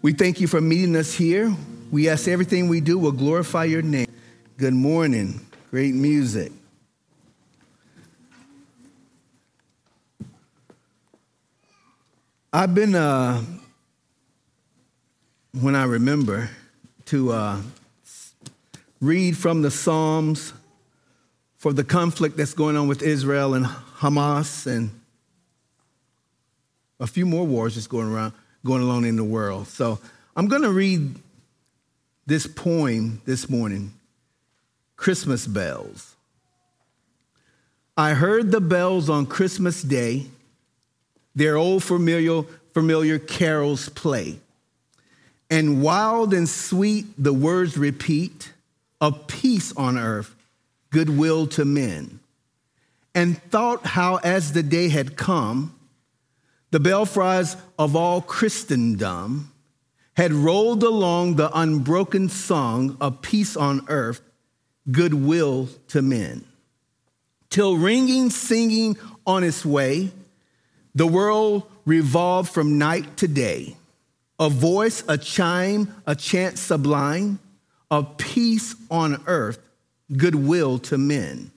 We thank you for meeting us here. We ask everything we do will glorify your name. Good morning. Great music. I've been, uh, when I remember, to uh, read from the Psalms for the conflict that's going on with Israel and Hamas and a few more wars just going around, going along in the world. So I'm going to read this poem this morning Christmas Bells. I heard the bells on Christmas Day, their old familiar, familiar carols play. And wild and sweet the words repeat of peace on earth, goodwill to men. And thought how, as the day had come, the belfries of all Christendom had rolled along the unbroken song of peace on earth, goodwill to men. Till ringing, singing on its way, the world revolved from night to day. A voice, a chime, a chant sublime of peace on earth, goodwill to men.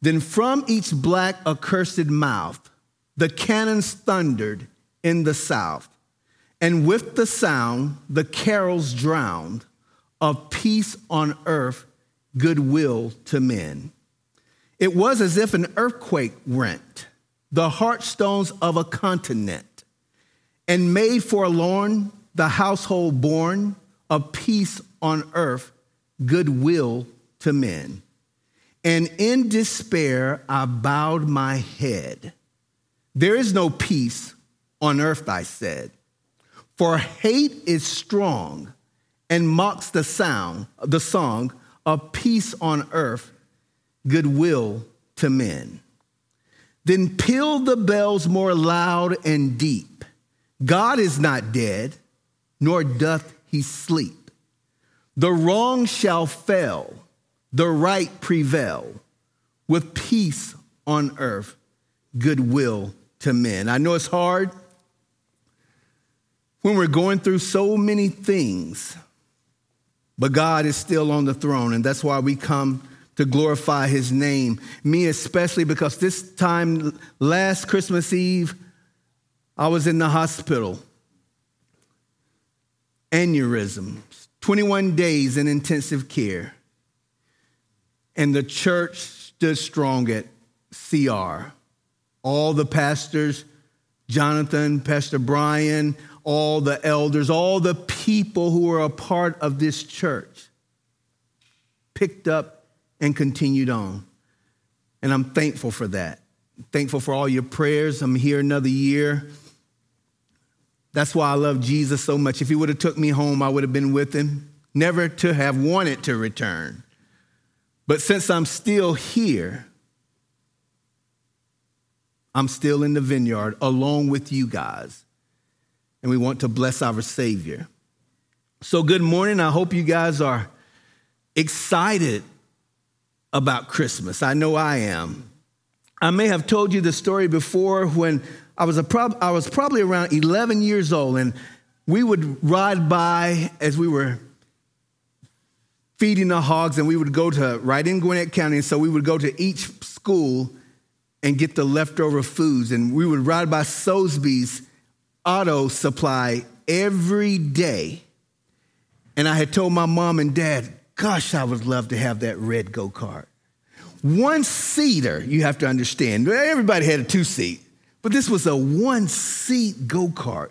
Then from each black accursed mouth, the cannons thundered in the south, and with the sound, the carols drowned of peace on earth, goodwill to men. It was as if an earthquake rent the heartstones of a continent and made forlorn the household born of peace on earth, goodwill to men. And in despair, I bowed my head there is no peace on earth, I said, for hate is strong and mocks the sound, the song of peace on earth, goodwill to men. Then peal the bells more loud and deep. God is not dead, nor doth he sleep. The wrong shall fail, the right prevail, with peace on earth, goodwill to men. I know it's hard when we're going through so many things, but God is still on the throne, and that's why we come to glorify his name. Me, especially, because this time last Christmas Eve, I was in the hospital. Aneurysms, 21 days in intensive care. And the church stood strong at CR all the pastors, Jonathan, Pastor Brian, all the elders, all the people who were a part of this church picked up and continued on. And I'm thankful for that. thankful for all your prayers. I'm here another year. That's why I love Jesus so much. If he would have took me home, I would have been with him, never to have wanted to return. But since I'm still here, I'm still in the vineyard along with you guys. And we want to bless our Savior. So, good morning. I hope you guys are excited about Christmas. I know I am. I may have told you the story before when I was, a prob- I was probably around 11 years old, and we would ride by as we were feeding the hogs, and we would go to right in Gwinnett County. And So we would go to each school and get the leftover foods. And we would ride by Soulsby's auto supply every day. And I had told my mom and dad, gosh, I would love to have that red go kart. One seater, you have to understand. Everybody had a two seat, but this was a one seat go kart.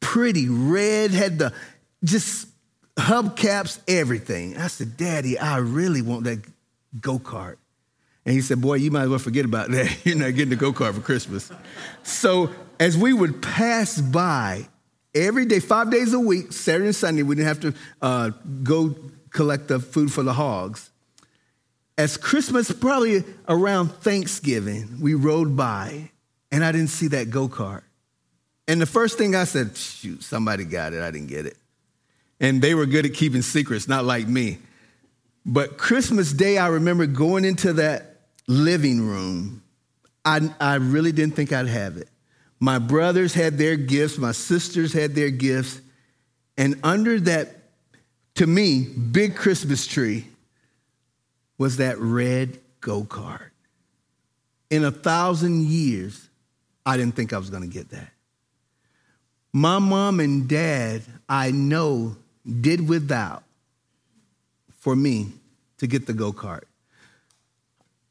Pretty red, had the just hubcaps, everything. I said, Daddy, I really want that go kart. And he said, Boy, you might as well forget about that. You're not getting a go kart for Christmas. So as we would pass by every day, five days a week, Saturday and Sunday, we didn't have to uh, go collect the food for the hogs. As Christmas, probably around Thanksgiving, we rode by and I didn't see that go kart. And the first thing I said, shoot, somebody got it. I didn't get it. And they were good at keeping secrets, not like me. But Christmas Day, I remember going into that living room, I, I really didn't think I'd have it. My brothers had their gifts, my sisters had their gifts, And under that, to me, big Christmas tree was that red go kart. In a thousand years, I didn't think I was going to get that. My mom and dad, I know, did without for me to get the go kart.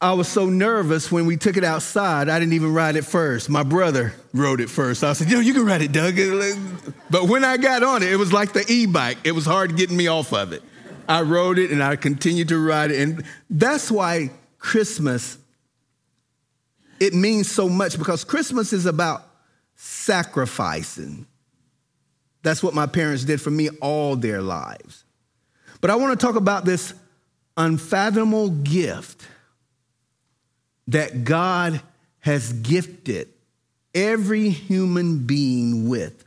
I was so nervous when we took it outside, I didn't even ride it first. My brother rode it first. I said, Yo, you can ride it, Doug. But when I got on it, it was like the e bike. It was hard getting me off of it. I rode it and I continued to ride it. And that's why Christmas, it means so much because Christmas is about sacrificing. That's what my parents did for me all their lives. But I want to talk about this unfathomable gift that God has gifted every human being with.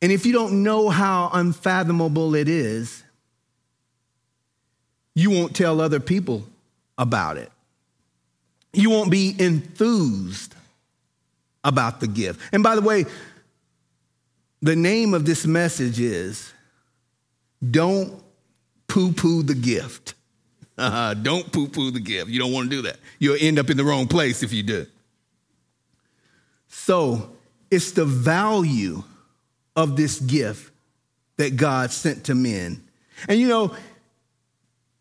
And if you don't know how unfathomable it is, you won't tell other people about it. You won't be enthused about the gift. And by the way, the name of this message is Don't Poo Poo the Gift. Uh, don't poo poo the gift. You don't want to do that. You'll end up in the wrong place if you do. So it's the value of this gift that God sent to men. And you know,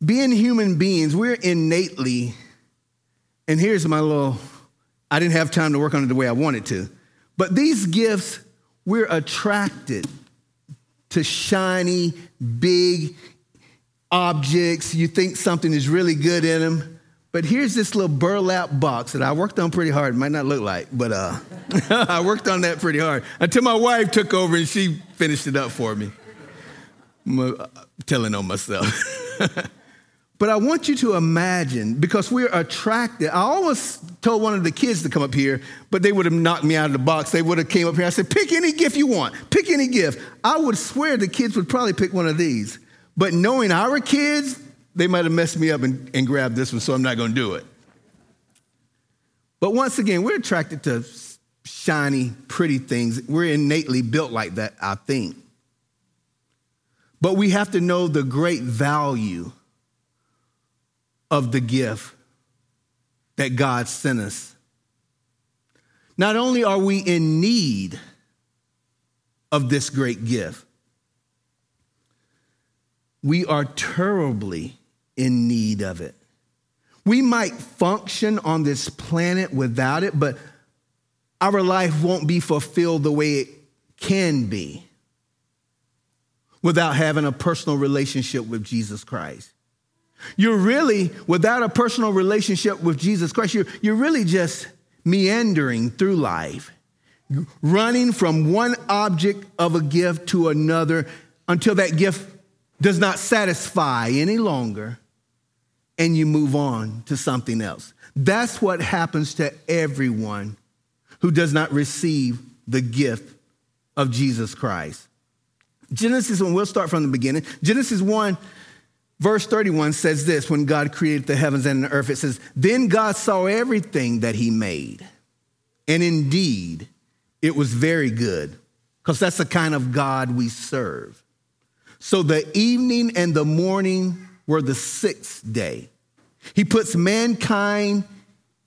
being human beings, we're innately, and here's my little, I didn't have time to work on it the way I wanted to, but these gifts, we're attracted to shiny, big, objects, you think something is really good in them. But here's this little burlap box that I worked on pretty hard. It might not look like, but uh, I worked on that pretty hard until my wife took over and she finished it up for me. I'm uh, telling on myself. but I want you to imagine, because we're attracted. I almost told one of the kids to come up here, but they would have knocked me out of the box. They would have came up here. I said, pick any gift you want. Pick any gift. I would swear the kids would probably pick one of these. But knowing our kids, they might have messed me up and, and grabbed this one, so I'm not going to do it. But once again, we're attracted to shiny, pretty things. We're innately built like that, I think. But we have to know the great value of the gift that God sent us. Not only are we in need of this great gift, we are terribly in need of it. We might function on this planet without it, but our life won't be fulfilled the way it can be without having a personal relationship with Jesus Christ. You're really, without a personal relationship with Jesus Christ, you're, you're really just meandering through life, running from one object of a gift to another until that gift does not satisfy any longer, and you move on to something else. That's what happens to everyone who does not receive the gift of Jesus Christ. Genesis, and we'll start from the beginning. Genesis 1, verse 31 says this when God created the heavens and the earth, it says, Then God saw everything that he made, and indeed it was very good, because that's the kind of God we serve. So the evening and the morning were the sixth day. He puts mankind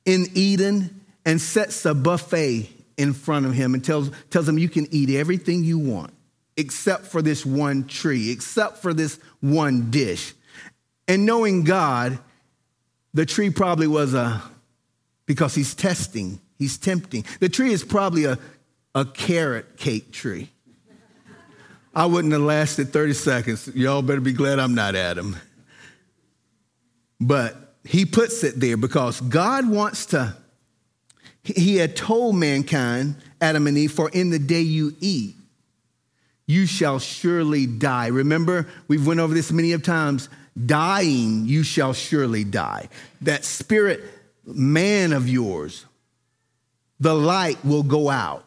in Eden and sets a buffet in front of him and tells, tells him, You can eat everything you want except for this one tree, except for this one dish. And knowing God, the tree probably was a, because he's testing, he's tempting. The tree is probably a, a carrot cake tree. I wouldn't have lasted 30 seconds. Y'all better be glad I'm not Adam. But he puts it there because God wants to, he had told mankind, Adam and Eve, for in the day you eat, you shall surely die. Remember, we've went over this many of times. Dying, you shall surely die. That spirit man of yours, the light will go out.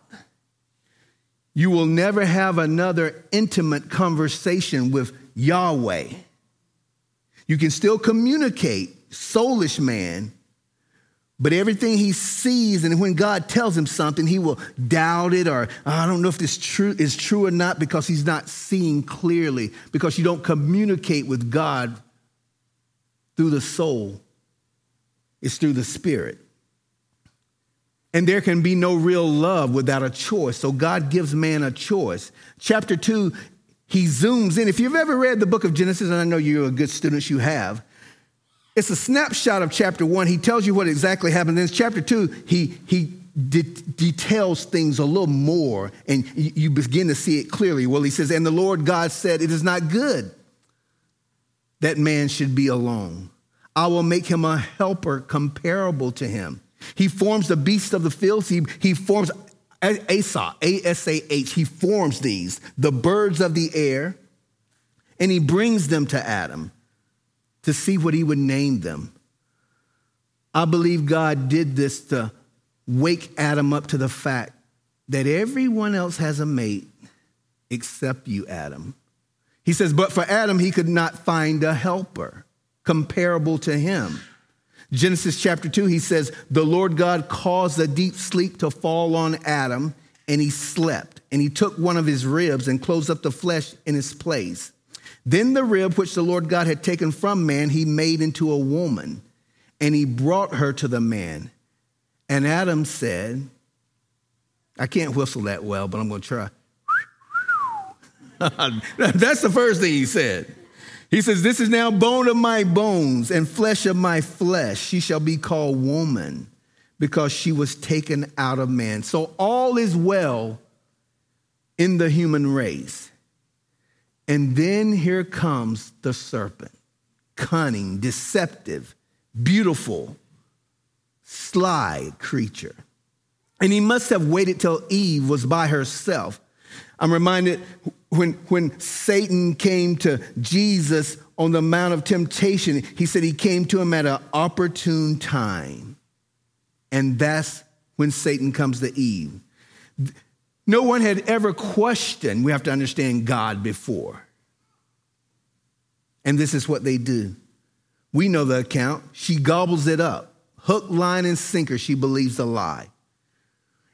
You will never have another intimate conversation with Yahweh. You can still communicate, soulish man, But everything he sees, and when God tells him something, he will doubt it or I don't know if this true is true or not because he's not seeing clearly, because you don't communicate with God through the soul. It's through the spirit. And there can be no real love without a choice. So God gives man a choice. Chapter two, he zooms in. If you've ever read the book of Genesis, and I know you're a good student, you have, it's a snapshot of chapter one. He tells you what exactly happened. Then chapter two, he, he de- details things a little more, and you begin to see it clearly. Well, he says, And the Lord God said, It is not good that man should be alone. I will make him a helper comparable to him. He forms the beasts of the fields. He, he forms Asah, A S A H. He forms these, the birds of the air, and he brings them to Adam to see what he would name them. I believe God did this to wake Adam up to the fact that everyone else has a mate except you, Adam. He says, but for Adam, he could not find a helper comparable to him. Genesis chapter 2, he says, The Lord God caused a deep sleep to fall on Adam, and he slept. And he took one of his ribs and closed up the flesh in its place. Then the rib which the Lord God had taken from man, he made into a woman, and he brought her to the man. And Adam said, I can't whistle that well, but I'm going to try. That's the first thing he said. He says, This is now bone of my bones and flesh of my flesh. She shall be called woman because she was taken out of man. So all is well in the human race. And then here comes the serpent cunning, deceptive, beautiful, sly creature. And he must have waited till Eve was by herself. I'm reminded when, when Satan came to Jesus on the Mount of Temptation, he said he came to him at an opportune time. And that's when Satan comes to Eve. No one had ever questioned, we have to understand God before. And this is what they do. We know the account. She gobbles it up. Hook, line, and sinker, she believes the lie.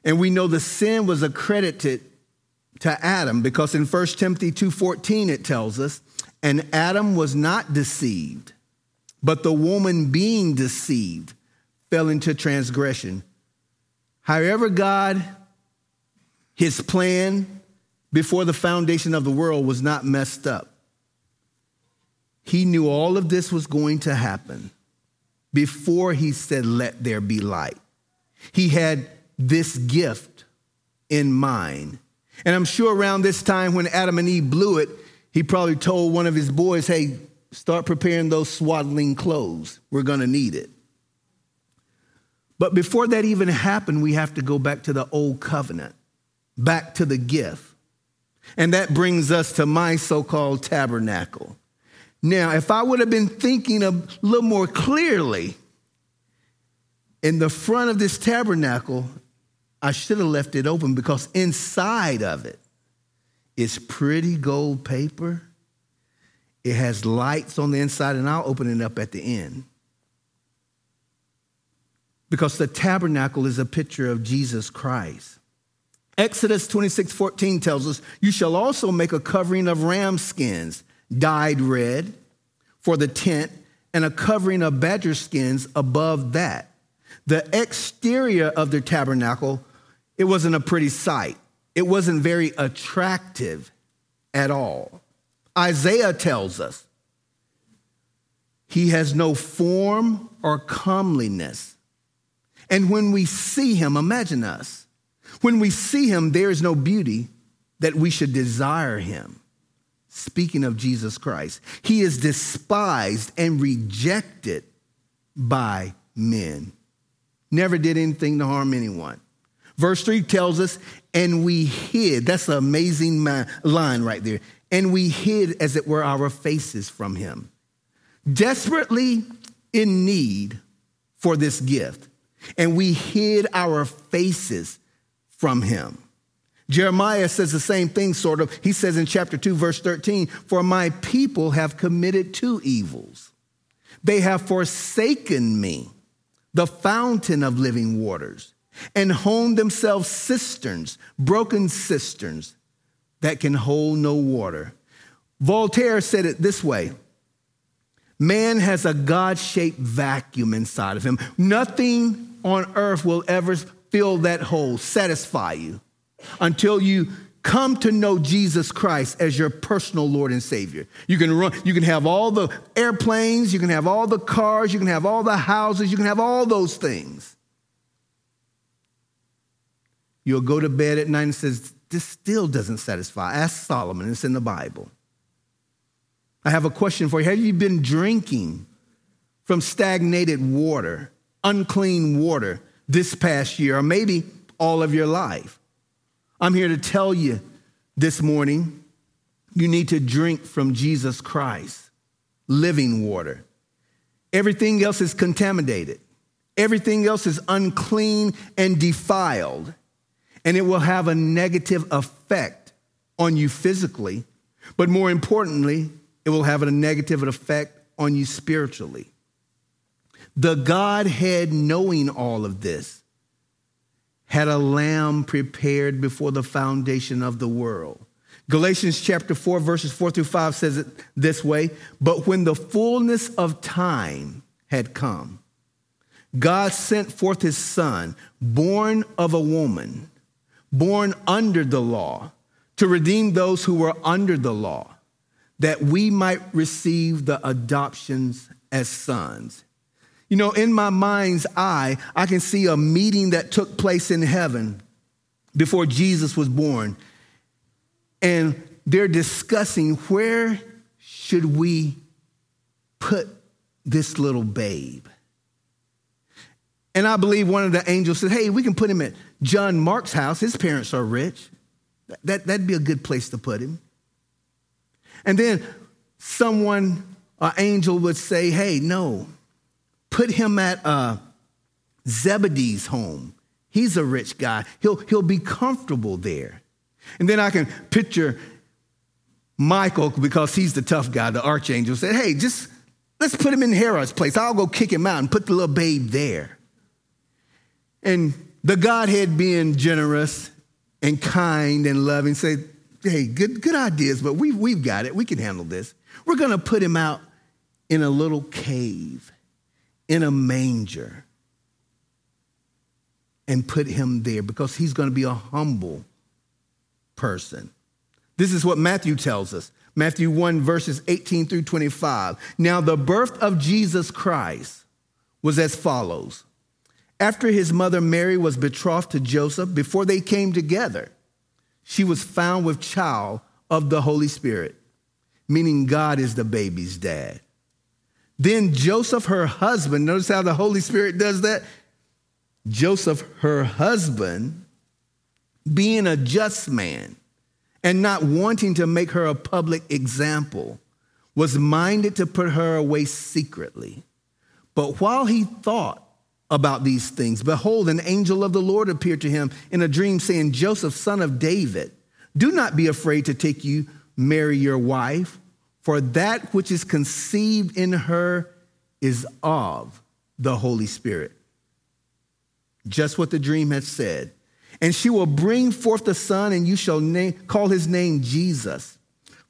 And we know the sin was accredited to Adam because in 1 Timothy 2:14 it tells us, and Adam was not deceived, but the woman being deceived fell into transgression. However, God his plan before the foundation of the world was not messed up. He knew all of this was going to happen before he said, Let there be light. He had this gift in mind. And I'm sure around this time when Adam and Eve blew it, he probably told one of his boys, Hey, start preparing those swaddling clothes. We're going to need it. But before that even happened, we have to go back to the old covenant back to the gift. And that brings us to my so called tabernacle. Now, if I would have been thinking a little more clearly, in the front of this tabernacle, I should have left it open because inside of it is pretty gold paper. It has lights on the inside, and I'll open it up at the end. Because the tabernacle is a picture of Jesus Christ. Exodus 26 14 tells us, You shall also make a covering of ram skins dyed red for the tent, and a covering of badger skins above that. The exterior of the tabernacle, it wasn't a pretty sight. It wasn't very attractive at all. Isaiah tells us he has no form or comeliness. And when we see him, imagine us when we see him, there is no beauty that we should desire him. Speaking of Jesus Christ, he is despised and rejected by men. Never did anything to harm anyone. Verse 3 tells us, and we hid. That's an amazing line right there. And we hid, as it were, our faces from him. Desperately in need for this gift. And we hid our faces from him. Jeremiah says the same thing, sort of. He says in chapter 2, verse 13, For my people have committed two evils. They have forsaken me, the fountain of living waters, and honed themselves cisterns, broken cisterns that can hold no water. Voltaire said it this way Man has a God shaped vacuum inside of him. Nothing on earth will ever fill that hole, satisfy you, until you come to know Jesus Christ as your personal Lord and Savior. You can run, you can have all the airplanes, you can have all the cars, you can have all the houses, you can have all those things. You'll go to bed at night and says, This still doesn't satisfy. Ask Solomon, it's in the Bible. I have a question for you. Have you been drinking from stagnated water, unclean water this past year, or maybe all of your life? I'm here to tell you this morning you need to drink from Jesus Christ, living water. Everything else is contaminated, everything else is unclean and defiled, and it will have a negative effect on you physically, but more importantly, it will have a negative effect on you spiritually. The Godhead, knowing all of this, had a lamb prepared before the foundation of the world. Galatians chapter 4, verses 4 through 5 says it this way But when the fullness of time had come, God sent forth his son, born of a woman, born under the law, to redeem those who were under the law that we might receive the adoptions as sons. You know, in my mind's eye, I can see a meeting that took place in heaven before Jesus was born. And they're discussing where should we put this little babe? And I believe one of the angels said, Hey, we can put him at John Mark's house. His parents are rich. That, that'd be a good place to put him. And then someone, an angel would say, hey, no, put him at uh, Zebedee's home. He's a rich guy. He'll, he'll be comfortable there. And then I can picture Michael, because he's the tough guy, the archangel, said, hey, just let's put him in Herod's place. I'll go kick him out and put the little babe there. And the Godhead being generous and kind and loving say, hey, good, good ideas, but we've, we've got it. We can handle this. We're going to put him out in a little cave, in a manger, and put him there because he's going to be a humble person. This is what Matthew tells us. Matthew 1, verses 18 through 25. Now, the birth of Jesus Christ was as follows. After his mother Mary was betrothed to Joseph, before they came together, she was found with child of the Holy Spirit, meaning God is the baby's dad. Then Joseph, her husband, notice how the Holy Spirit does that? Joseph, her husband, being a just man and not wanting to make her a public example, was minded to put her away secretly. But while he thought about these things. Behold, an angel of the Lord appeared to him in a dream, saying, Joseph, son of David, do not be afraid to take you, Mary, your wife, for that which is conceived in her is of the Holy Spirit. Just what the dream had said. And she will bring forth a son, and you shall name, call his name Jesus,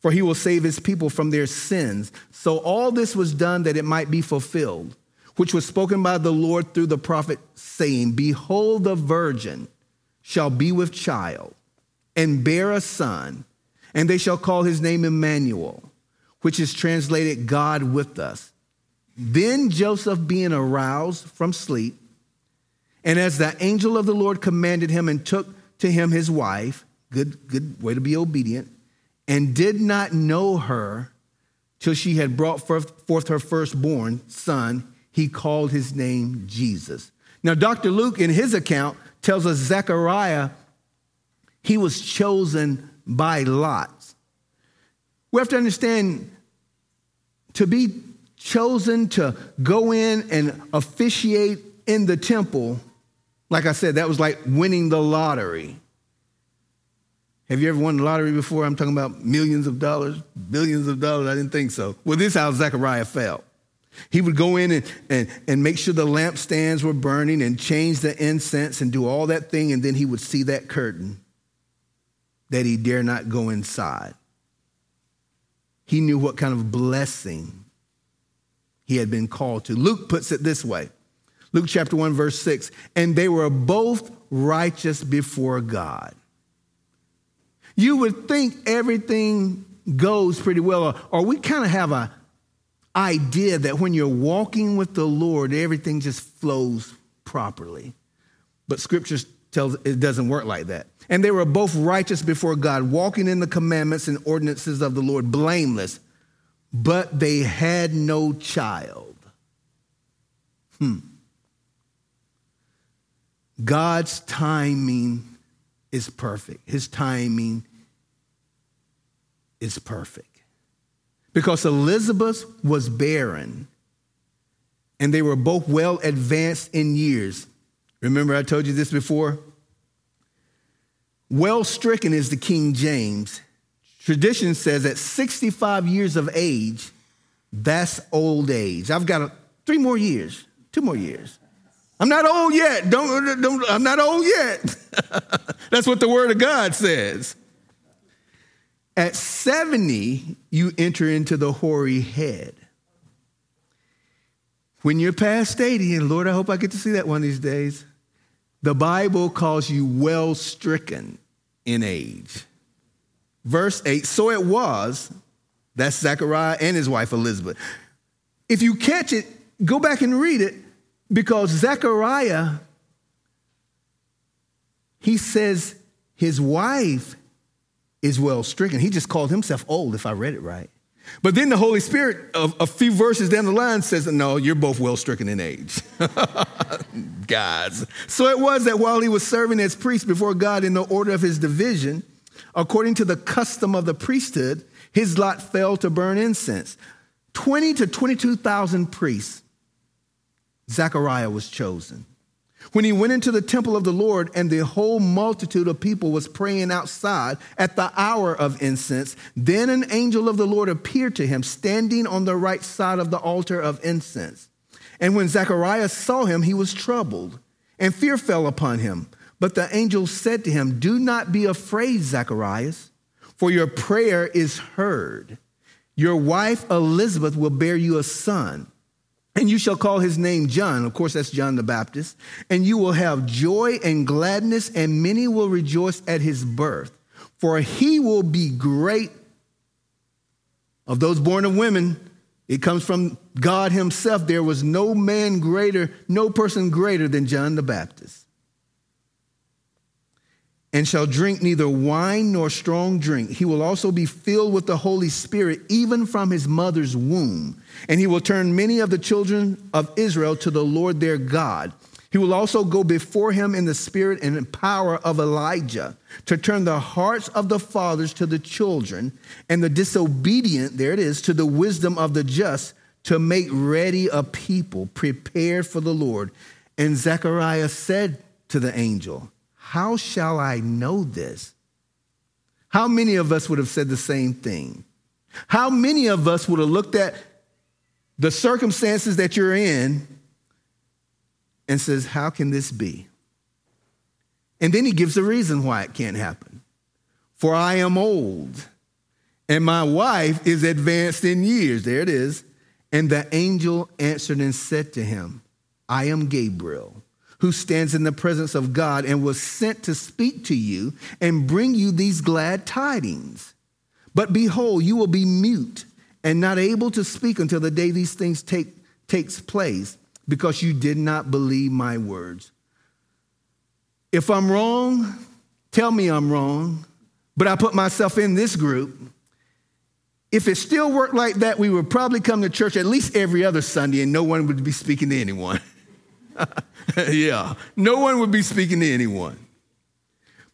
for he will save his people from their sins. So all this was done that it might be fulfilled which was spoken by the Lord through the prophet, saying, Behold, the virgin shall be with child and bear a son, and they shall call his name Emmanuel, which is translated God with us. Then Joseph, being aroused from sleep, and as the angel of the Lord commanded him, and took to him his wife, good, good way to be obedient, and did not know her till she had brought forth, forth her firstborn son he called his name Jesus. Now, Dr. Luke, in his account, tells us Zechariah, he was chosen by lots. We have to understand to be chosen to go in and officiate in the temple, like I said, that was like winning the lottery. Have you ever won the lottery before? I'm talking about millions of dollars, billions of dollars. I didn't think so. Well, this is how Zechariah felt. He would go in and, and, and make sure the lampstands were burning and change the incense and do all that thing, and then he would see that curtain that he dare not go inside. He knew what kind of blessing he had been called to. Luke puts it this way Luke chapter 1, verse 6 and they were both righteous before God. You would think everything goes pretty well, or, or we kind of have a idea that when you're walking with the Lord, everything just flows properly. But scripture tells it doesn't work like that. And they were both righteous before God, walking in the commandments and ordinances of the Lord, blameless, but they had no child. Hmm. God's timing is perfect. His timing is perfect. Because Elizabeth was barren and they were both well advanced in years. Remember, I told you this before? Well stricken is the King James. Tradition says at 65 years of age, that's old age. I've got a, three more years, two more years. I'm not old yet. Don't, don't I'm not old yet. That's what the word of God says. At 70, you enter into the hoary head. When you're past 80, and Lord, I hope I get to see that one of these days, the Bible calls you well stricken in age. Verse 8 So it was, that's Zechariah and his wife Elizabeth. If you catch it, go back and read it because Zechariah, he says his wife is well stricken. He just called himself old, if I read it right. But then the Holy Spirit, a, a few verses down the line, says, No, you're both well stricken in age. Guys. So it was that while he was serving as priest before God in the order of his division, according to the custom of the priesthood, his lot fell to burn incense. 20 to 22,000 priests Zechariah was chosen. When he went into the temple of the Lord and the whole multitude of people was praying outside at the hour of incense, then an angel of the Lord appeared to him standing on the right side of the altar of incense. And when Zechariah saw him, he was troubled, and fear fell upon him. But the angel said to him, Do not be afraid, Zacharias, for your prayer is heard. Your wife Elizabeth will bear you a son and you shall call his name John. Of course, that's John the Baptist. And you will have joy and gladness, and many will rejoice at his birth. For he will be great. Of those born of women, it comes from God himself. There was no man greater, no person greater than John the Baptist and shall drink neither wine nor strong drink. He will also be filled with the Holy Spirit, even from his mother's womb. And he will turn many of the children of Israel to the Lord their God. He will also go before him in the spirit and power of Elijah to turn the hearts of the fathers to the children and the disobedient, there it is, to the wisdom of the just to make ready a people prepared for the Lord. And Zechariah said to the angel, how shall I know this? How many of us would have said the same thing? How many of us would have looked at the circumstances that you're in and says, How can this be? And then he gives a reason why it can't happen. For I am old, and my wife is advanced in years. There it is. And the angel answered and said to him, I am Gabriel who stands in the presence of God and was sent to speak to you and bring you these glad tidings. But behold, you will be mute and not able to speak until the day these things take takes place because you did not believe my words. If I'm wrong, tell me I'm wrong, but I put myself in this group. If it still worked like that, we would probably come to church at least every other Sunday and no one would be speaking to anyone. yeah, no one would be speaking to anyone.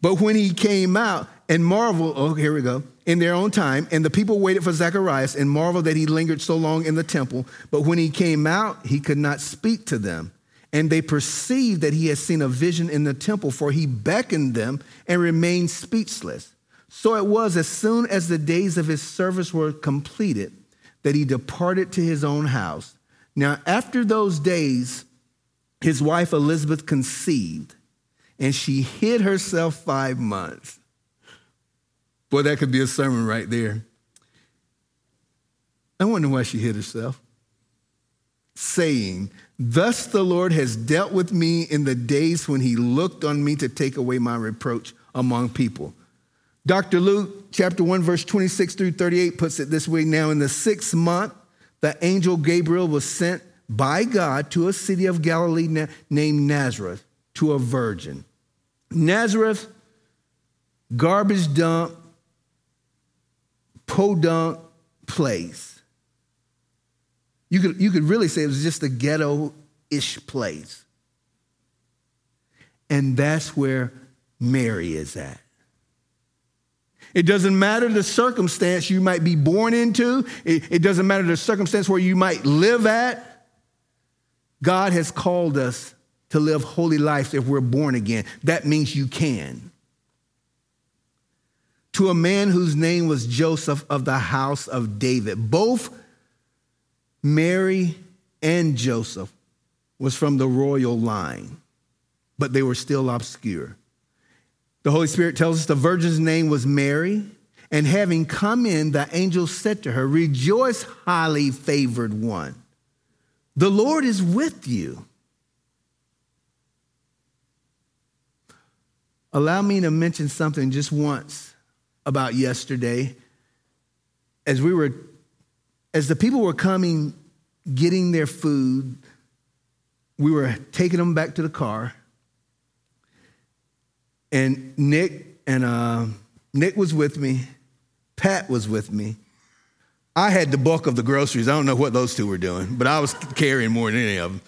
But when he came out and marveled, oh, here we go, in their own time, and the people waited for Zacharias and marveled that he lingered so long in the temple. But when he came out, he could not speak to them. And they perceived that he had seen a vision in the temple, for he beckoned them and remained speechless. So it was as soon as the days of his service were completed that he departed to his own house. Now, after those days, his wife Elizabeth conceived, and she hid herself five months. Boy, that could be a sermon right there. I wonder why she hid herself. Saying, Thus the Lord has dealt with me in the days when he looked on me to take away my reproach among people. Dr. Luke, chapter 1, verse 26 through 38, puts it this way Now, in the sixth month, the angel Gabriel was sent by God to a city of Galilee na- named Nazareth to a virgin. Nazareth, garbage dump, podunk place. You could, you could really say it was just a ghetto ish place. And that's where Mary is at. It doesn't matter the circumstance you might be born into, it, it, doesn't matter the circumstance where you might live at. God has called us to live holy lives if we're born again. That means you can. To a man whose name was Joseph of the house of David. Both Mary and Joseph was from the royal line, but they were still obscure. The Holy Spirit tells us the virgin's name was Mary. And having come in, the angel said to her, Rejoice, highly favored one. The Lord is with you. Allow me to mention something just once about yesterday. As we were, as the people were coming, getting their food, we were taking them back to the car. And Nick and uh, Nick was with me. Pat was with me. I had the bulk of the groceries. I don't know what those two were doing, but I was carrying more than any of them.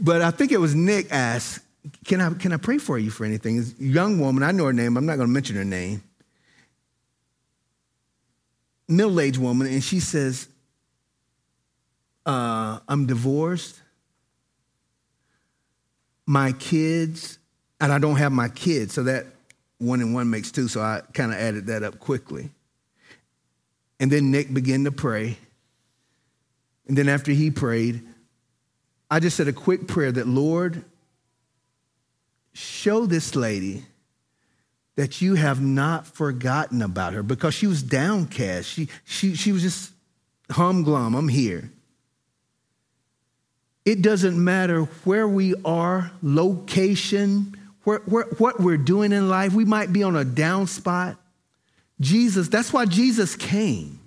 But I think it was Nick asked, "Can I can I pray for you for anything?" This young woman, I know her name. I'm not going to mention her name. Middle-aged woman, and she says, uh, "I'm divorced. My kids and I don't have my kids, so that one and one makes two, so I kind of added that up quickly. And then Nick began to pray. And then after he prayed, I just said a quick prayer that, Lord, show this lady that you have not forgotten about her because she was downcast. She, she, she was just humglum, I'm here. It doesn't matter where we are, location, where, where, what we're doing in life. We might be on a down spot. Jesus, that's why Jesus came.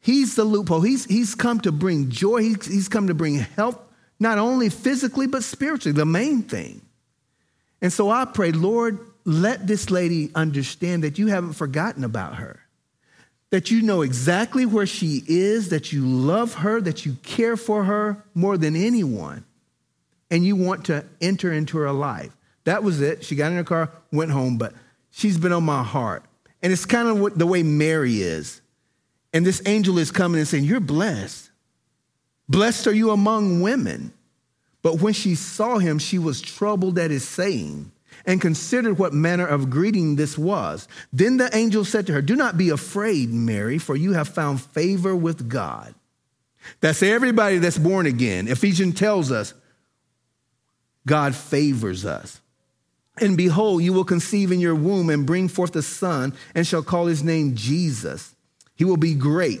He's the loophole. He's, he's come to bring joy, he's, he's come to bring help, not only physically, but spiritually, the main thing. And so I pray, Lord, let this lady understand that you haven't forgotten about her, that you know exactly where she is, that you love her, that you care for her more than anyone and you want to enter into her life. That was it. She got in her car, went home, but she's been on my heart. And it's kind of the way Mary is. And this angel is coming and saying, You're blessed. Blessed are you among women. But when she saw him, she was troubled at his saying and considered what manner of greeting this was. Then the angel said to her, Do not be afraid, Mary, for you have found favor with God. That's everybody that's born again. Ephesians tells us God favors us. And behold, you will conceive in your womb and bring forth a son, and shall call his name Jesus. He will be great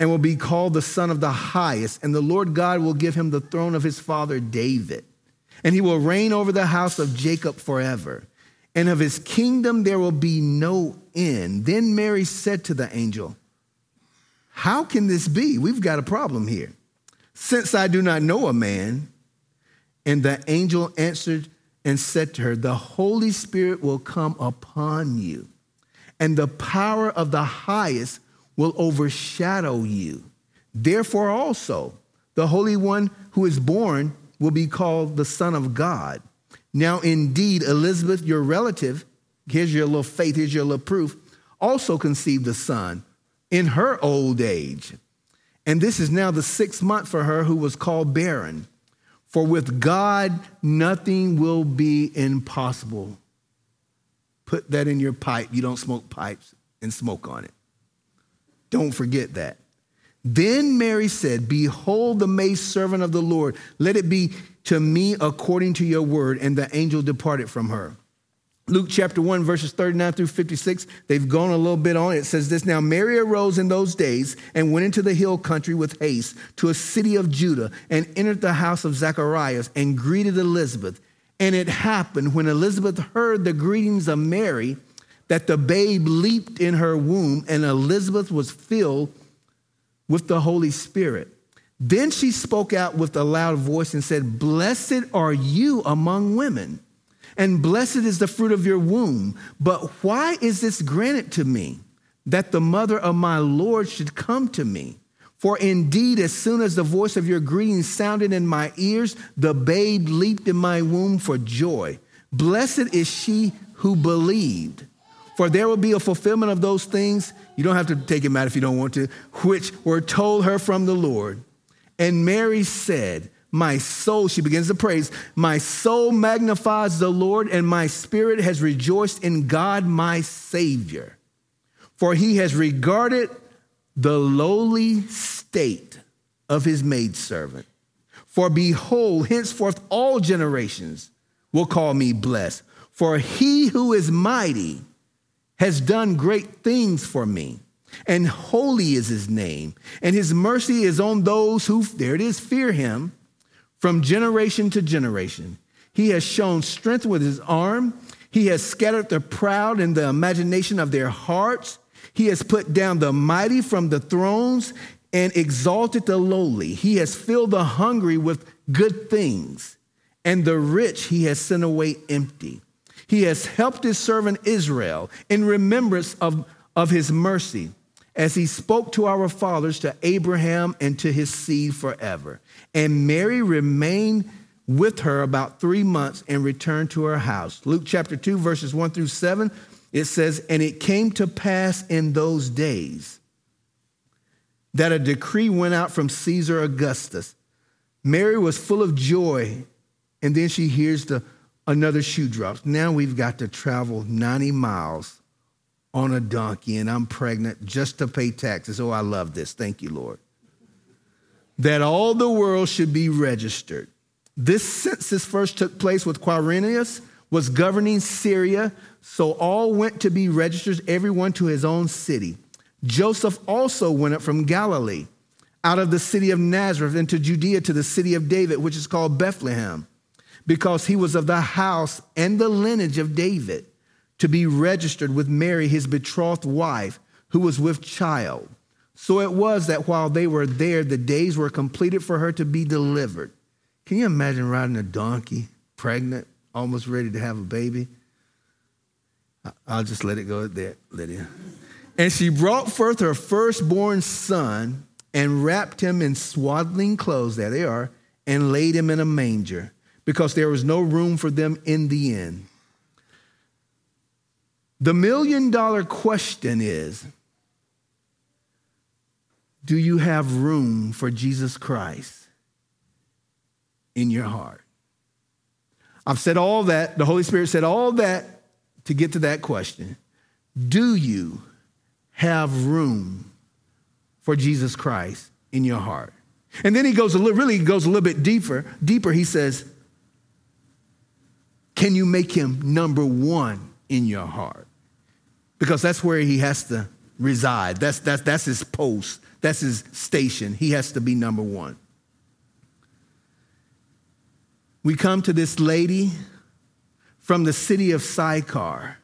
and will be called the Son of the Highest, and the Lord God will give him the throne of his father David. And he will reign over the house of Jacob forever. And of his kingdom there will be no end. Then Mary said to the angel, How can this be? We've got a problem here. Since I do not know a man, and the angel answered and said to her, The Holy Spirit will come upon you, and the power of the highest will overshadow you. Therefore, also, the Holy One who is born will be called the Son of God. Now, indeed, Elizabeth, your relative, here's your little faith, here's your little proof, also conceived a son in her old age. And this is now the sixth month for her who was called barren. For with God, nothing will be impossible. Put that in your pipe. You don't smoke pipes and smoke on it. Don't forget that. Then Mary said, Behold the maidservant of the Lord, let it be to me according to your word. And the angel departed from her. Luke chapter 1, verses 39 through 56, they've gone a little bit on. It says this Now Mary arose in those days and went into the hill country with haste to a city of Judah and entered the house of Zacharias and greeted Elizabeth. And it happened when Elizabeth heard the greetings of Mary that the babe leaped in her womb and Elizabeth was filled with the Holy Spirit. Then she spoke out with a loud voice and said, Blessed are you among women and blessed is the fruit of your womb. But why is this granted to me, that the mother of my Lord should come to me? For indeed, as soon as the voice of your greeting sounded in my ears, the babe leaped in my womb for joy. Blessed is she who believed. For there will be a fulfillment of those things, you don't have to take him out if you don't want to, which were told her from the Lord. And Mary said, my soul, she begins to praise, my soul magnifies the Lord, and my spirit has rejoiced in God my Savior. For he has regarded the lowly state of his maidservant. For behold, henceforth all generations will call me blessed. For he who is mighty has done great things for me, and holy is his name, and his mercy is on those who, there it is, fear him from generation to generation. He has shown strength with his arm. He has scattered the proud in the imagination of their hearts. He has put down the mighty from the thrones and exalted the lowly. He has filled the hungry with good things, and the rich he has sent away empty. He has helped his servant Israel in remembrance of, of his mercy as he spoke to our fathers, to Abraham, and to his seed forever. And Mary remained with her about three months and returned to her house. Luke chapter 2, verses 1 through 7, it says, And it came to pass in those days that a decree went out from Caesar Augustus. Mary was full of joy, and then she hears the another shoe drops. Now we've got to travel 90 miles on a donkey and I'm pregnant just to pay taxes. Oh, I love this. Thank you, Lord. That all the world should be registered. This census first took place with Quirinius, was governing Syria, so all went to be registered, everyone to his own city. Joseph also went up from Galilee, out of the city of Nazareth into Judea to the city of David, which is called Bethlehem, because he was of the house and the lineage of David to be registered with Mary, his betrothed wife, who was with child. So it was that while they were there, the days were completed for her to be delivered. Can you imagine riding a donkey, pregnant, almost ready to have a baby? I'll just let it go there, Lydia. And she brought forth her firstborn son and wrapped him in swaddling clothes, there they are, and laid him in a manger because there was no room for them in the inn. The million dollar question is Do you have room for Jesus Christ in your heart? I've said all that, the Holy Spirit said all that to get to that question. Do you have room for Jesus Christ in your heart? And then he goes a little, really goes a little bit deeper. Deeper, he says, Can you make him number one in your heart? Because that's where he has to reside. That's, that's, that's his post, that's his station. He has to be number one. We come to this lady from the city of Sychar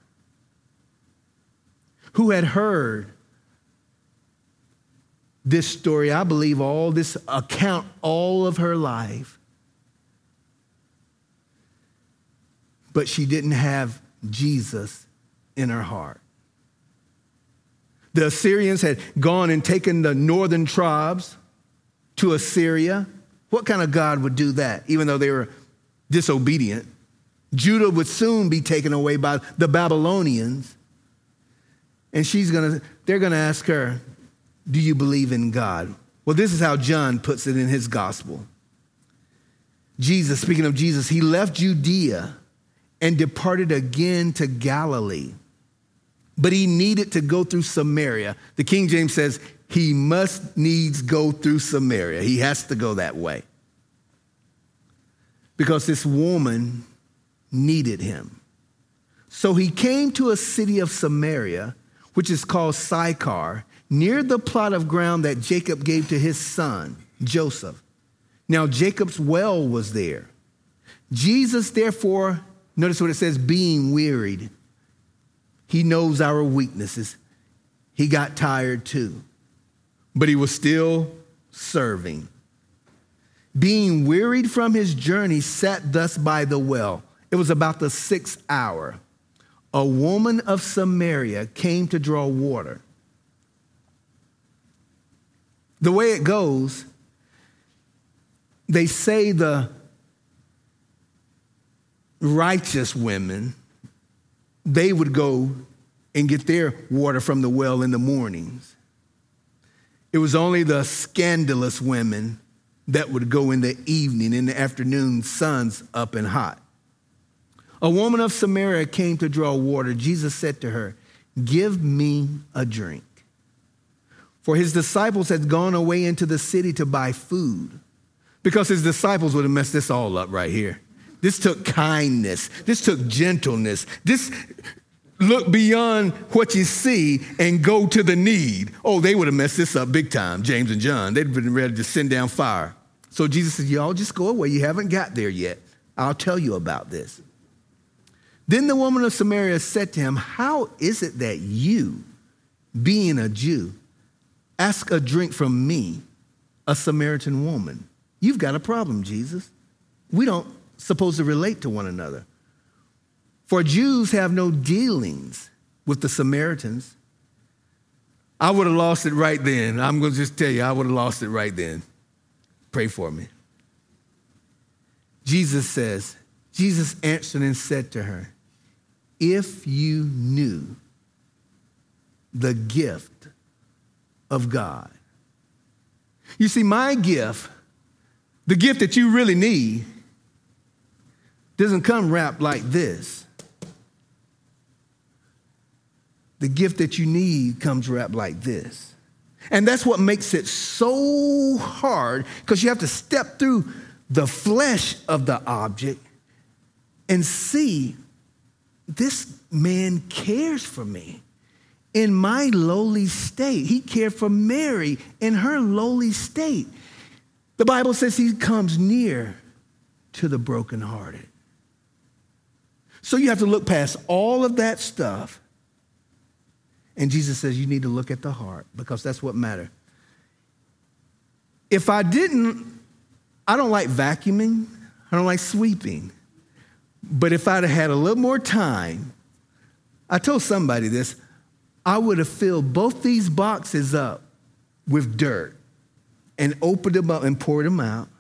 who had heard this story, I believe, all this account, all of her life. But she didn't have Jesus in her heart. The Assyrians had gone and taken the northern tribes to Assyria. What kind of God would do that, even though they were disobedient? Judah would soon be taken away by the Babylonians. And she's gonna, they're gonna ask her, Do you believe in God? Well, this is how John puts it in his gospel. Jesus, speaking of Jesus, he left Judea and departed again to Galilee but he needed to go through Samaria. The King James says he must needs go through Samaria. He has to go that way. Because this woman needed him. So he came to a city of Samaria, which is called Sychar, near the plot of ground that Jacob gave to his son, Joseph. Now, Jacob's well was there. Jesus, therefore, notice what it says, being wearied. He knows our weaknesses. He got tired too, but he was still serving. Being wearied from his journey, sat thus by the well. It was about the sixth hour. A woman of Samaria came to draw water. The way it goes, they say the righteous women, they would go and get their water from the well in the mornings. It was only the scandalous women that would go in the evening, in the afternoon, sun's up and hot. A woman of Samaria came to draw water. Jesus said to her, Give me a drink. For his disciples had gone away into the city to buy food. Because his disciples would have messed this all up right here. This took kindness. This took gentleness. This look beyond what you see and go to the need. Oh, they would have messed this up big time, James and John. They'd been ready to send down fire. So Jesus said, Y'all just go away. You haven't got there yet. I'll tell you about this. Then the woman of Samaria said to him, How is it that you, being a Jew, ask a drink from me, a Samaritan woman? You've got a problem, Jesus. We don't supposed to relate to one another. For Jews have no dealings with the Samaritans. I would have lost it right then. I'm going to just tell you, I would have lost it right then. Pray for me. Jesus says, Jesus answered and said to her, If you knew the gift of God. You see, my gift, the gift that you really need, doesn't come wrapped like this. The gift that you need comes wrapped like this. And that's what makes it so hard because you have to step through the flesh of the object and see this man cares for me in my lowly state. He cared for Mary in her lowly state. The Bible says he comes near to the brokenhearted. So you have to look past all of that stuff. And Jesus says you need to look at the heart because that's what matters. If I didn't, I don't like vacuuming, I don't like sweeping. But if I'd have had a little more time, I told somebody this, I would have filled both these boxes up with dirt and opened them up and poured them out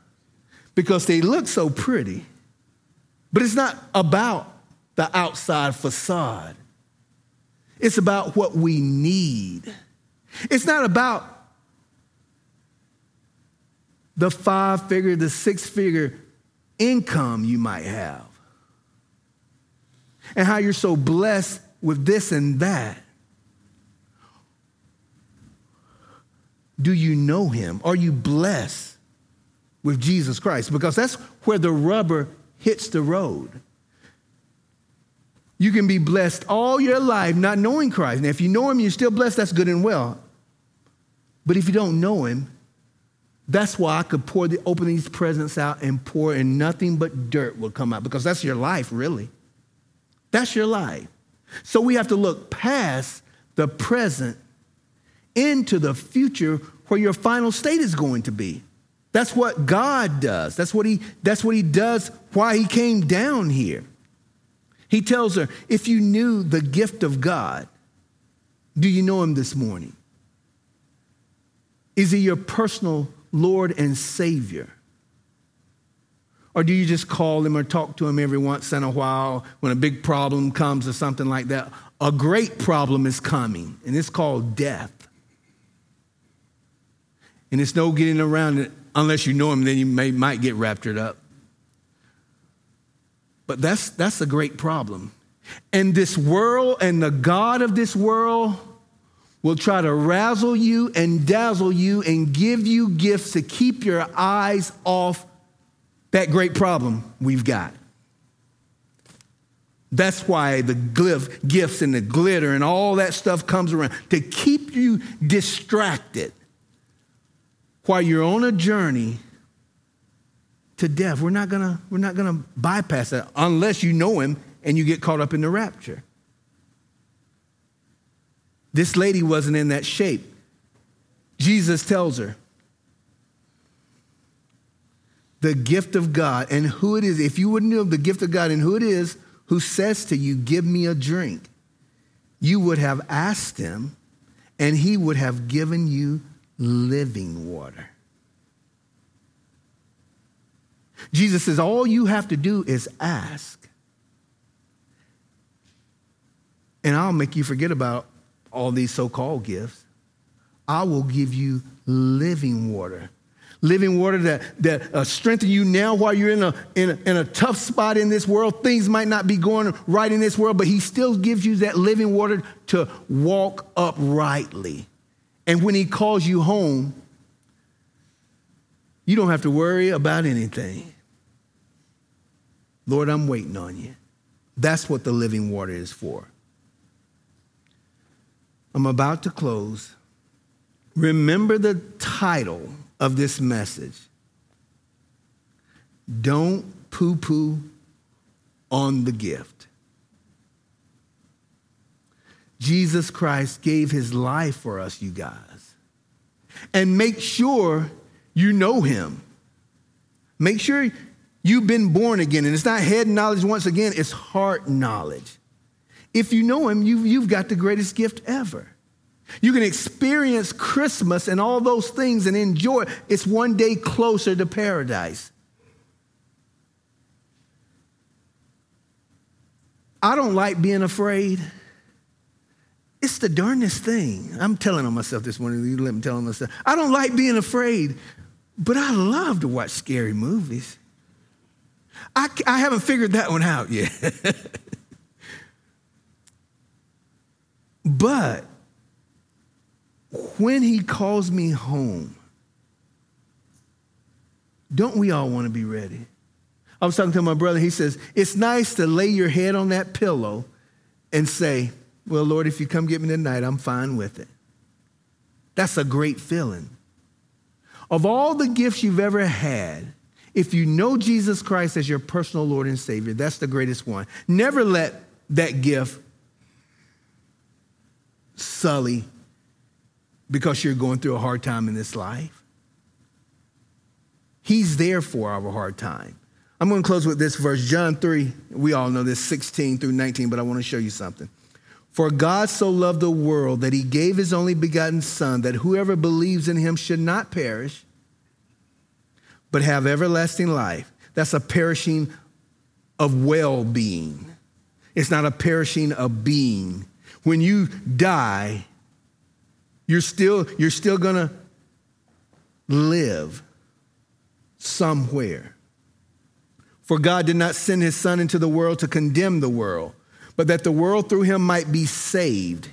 because they look so pretty. But it's not about the outside facade. It's about what we need. It's not about the five figure, the six figure income you might have, and how you're so blessed with this and that. Do you know him? Are you blessed with Jesus Christ? Because that's where the rubber hits the road. You can be blessed all your life not knowing Christ. Now, if you know Him, you're still blessed, that's good and well. But if you don't know Him, that's why I could pour the, open these presents out and pour, and nothing but dirt will come out because that's your life, really. That's your life. So we have to look past the present into the future where your final state is going to be. That's what God does. That's what he, that's what he does, why he came down here. He tells her, If you knew the gift of God, do you know him this morning? Is he your personal Lord and Savior? Or do you just call him or talk to him every once in a while when a big problem comes or something like that? A great problem is coming, and it's called death. And it's no getting around it unless you know him, then you may, might get raptured up. But that's, that's a great problem. And this world and the God of this world will try to razzle you and dazzle you and give you gifts to keep your eyes off that great problem we've got. That's why the glyph, gifts and the glitter and all that stuff comes around to keep you distracted while you're on a journey to death. We're not gonna, we're not gonna bypass that unless you know him and you get caught up in the rapture. This lady wasn't in that shape. Jesus tells her the gift of God and who it is. If you wouldn't know the gift of God and who it is who says to you, Give me a drink, you would have asked him and he would have given you living water. Jesus says, All you have to do is ask. And I'll make you forget about all these so called gifts. I will give you living water living water that, that uh, strengthen you now while you're in a, in, a, in a tough spot in this world. Things might not be going right in this world, but He still gives you that living water to walk uprightly. And when He calls you home, you don't have to worry about anything. Lord, I'm waiting on you. That's what the living water is for. I'm about to close. Remember the title of this message. Don't poo poo on the gift. Jesus Christ gave his life for us, you guys. And make sure you know him. Make sure you've been born again. And it's not head knowledge once again, it's heart knowledge. If you know him, you've, you've got the greatest gift ever. You can experience Christmas and all those things and enjoy it. It's one day closer to paradise. I don't like being afraid. It's the darnest thing. I'm telling on myself this morning. You let me tell myself. I don't like being afraid, but I love to watch scary movies. I, I haven't figured that one out yet. but when he calls me home, don't we all want to be ready? I was talking to my brother. He says, It's nice to lay your head on that pillow and say, Well, Lord, if you come get me tonight, I'm fine with it. That's a great feeling. Of all the gifts you've ever had, if you know Jesus Christ as your personal Lord and Savior, that's the greatest one. Never let that gift sully because you're going through a hard time in this life. He's there for our hard time. I'm going to close with this verse, John 3. We all know this, 16 through 19, but I want to show you something. For God so loved the world that he gave his only begotten Son, that whoever believes in him should not perish, but have everlasting life. That's a perishing of well being. It's not a perishing of being. When you die, you're still, you're still gonna live somewhere. For God did not send his Son into the world to condemn the world, but that the world through him might be saved.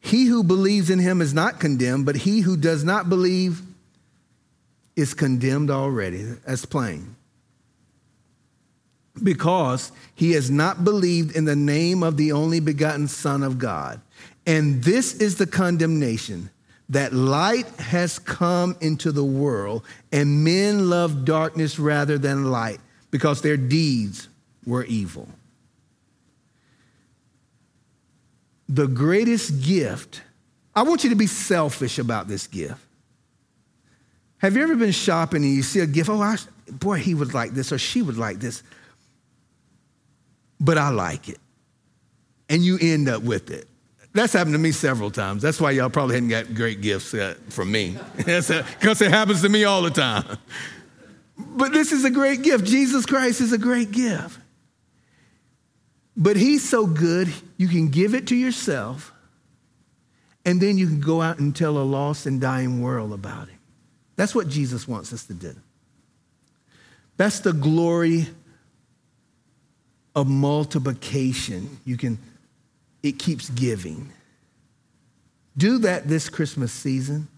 He who believes in him is not condemned, but he who does not believe is condemned already. That's plain. Because he has not believed in the name of the only begotten Son of God. And this is the condemnation that light has come into the world, and men love darkness rather than light because their deeds were evil. The greatest gift, I want you to be selfish about this gift. Have you ever been shopping and you see a gift? Oh, I, boy, he would like this or she would like this, but I like it. And you end up with it. That's happened to me several times. That's why y'all probably hadn't got great gifts uh, from me, because it happens to me all the time. But this is a great gift. Jesus Christ is a great gift. But He's so good, you can give it to yourself, and then you can go out and tell a lost and dying world about Him. That's what Jesus wants us to do. That's the glory of multiplication. You can it keeps giving. Do that this Christmas season,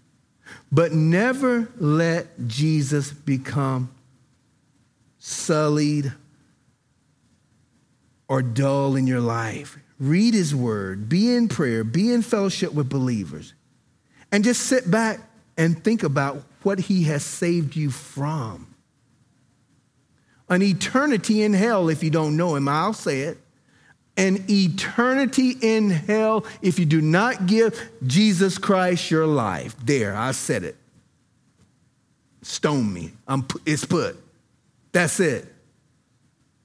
but never let Jesus become sullied or dull in your life. Read his word, be in prayer, be in fellowship with believers, and just sit back and think about what he has saved you from. An eternity in hell if you don't know him, I'll say it. An eternity in hell if you do not give Jesus Christ your life. There, I said it. Stone me. I'm, it's put. That's it.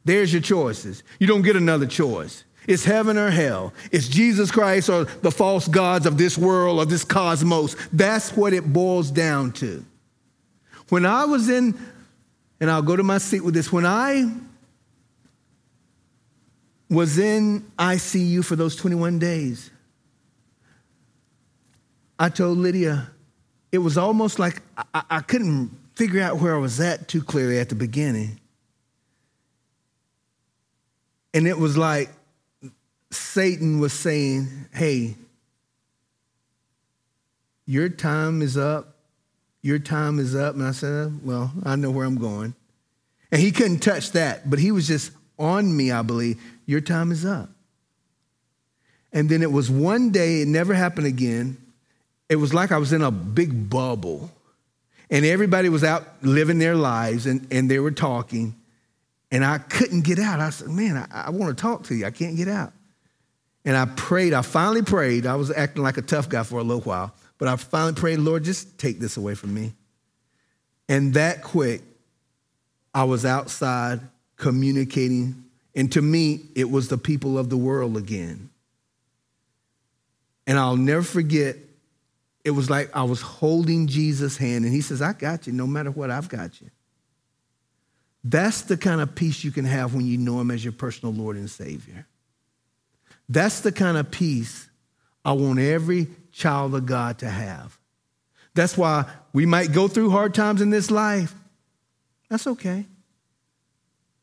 There's your choices. You don't get another choice. It's heaven or hell. It's Jesus Christ or the false gods of this world or this cosmos. That's what it boils down to. When I was in, and I'll go to my seat with this, when I was in ICU for those 21 days, I told Lydia, it was almost like I, I couldn't figure out where I was at too clearly at the beginning. And it was like Satan was saying, Hey, your time is up. Your time is up. And I said, Well, I know where I'm going. And he couldn't touch that, but he was just on me, I believe. Your time is up. And then it was one day, it never happened again. It was like I was in a big bubble. And everybody was out living their lives and, and they were talking. And I couldn't get out. I said, Man, I, I want to talk to you. I can't get out. And I prayed. I finally prayed. I was acting like a tough guy for a little while, but I finally prayed, Lord, just take this away from me. And that quick, I was outside communicating. And to me, it was the people of the world again. And I'll never forget, it was like I was holding Jesus' hand, and he says, I got you. No matter what, I've got you. That's the kind of peace you can have when you know him as your personal Lord and Savior. That's the kind of peace I want every child of God to have. That's why we might go through hard times in this life. That's okay.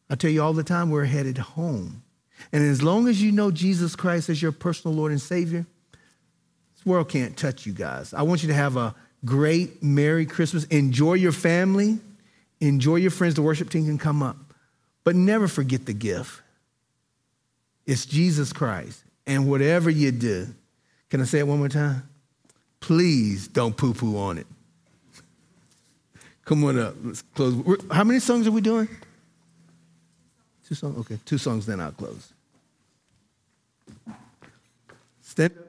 I tell you all the time, we're headed home. And as long as you know Jesus Christ as your personal Lord and Savior, this world can't touch you guys. I want you to have a great, Merry Christmas. Enjoy your family. Enjoy your friends. The worship team can come up. But never forget the gift. It's Jesus Christ. And whatever you do, can I say it one more time? Please don't poo poo on it. Come on up. Let's close. How many songs are we doing? Two songs? Okay, two songs, then I'll close. Stand up.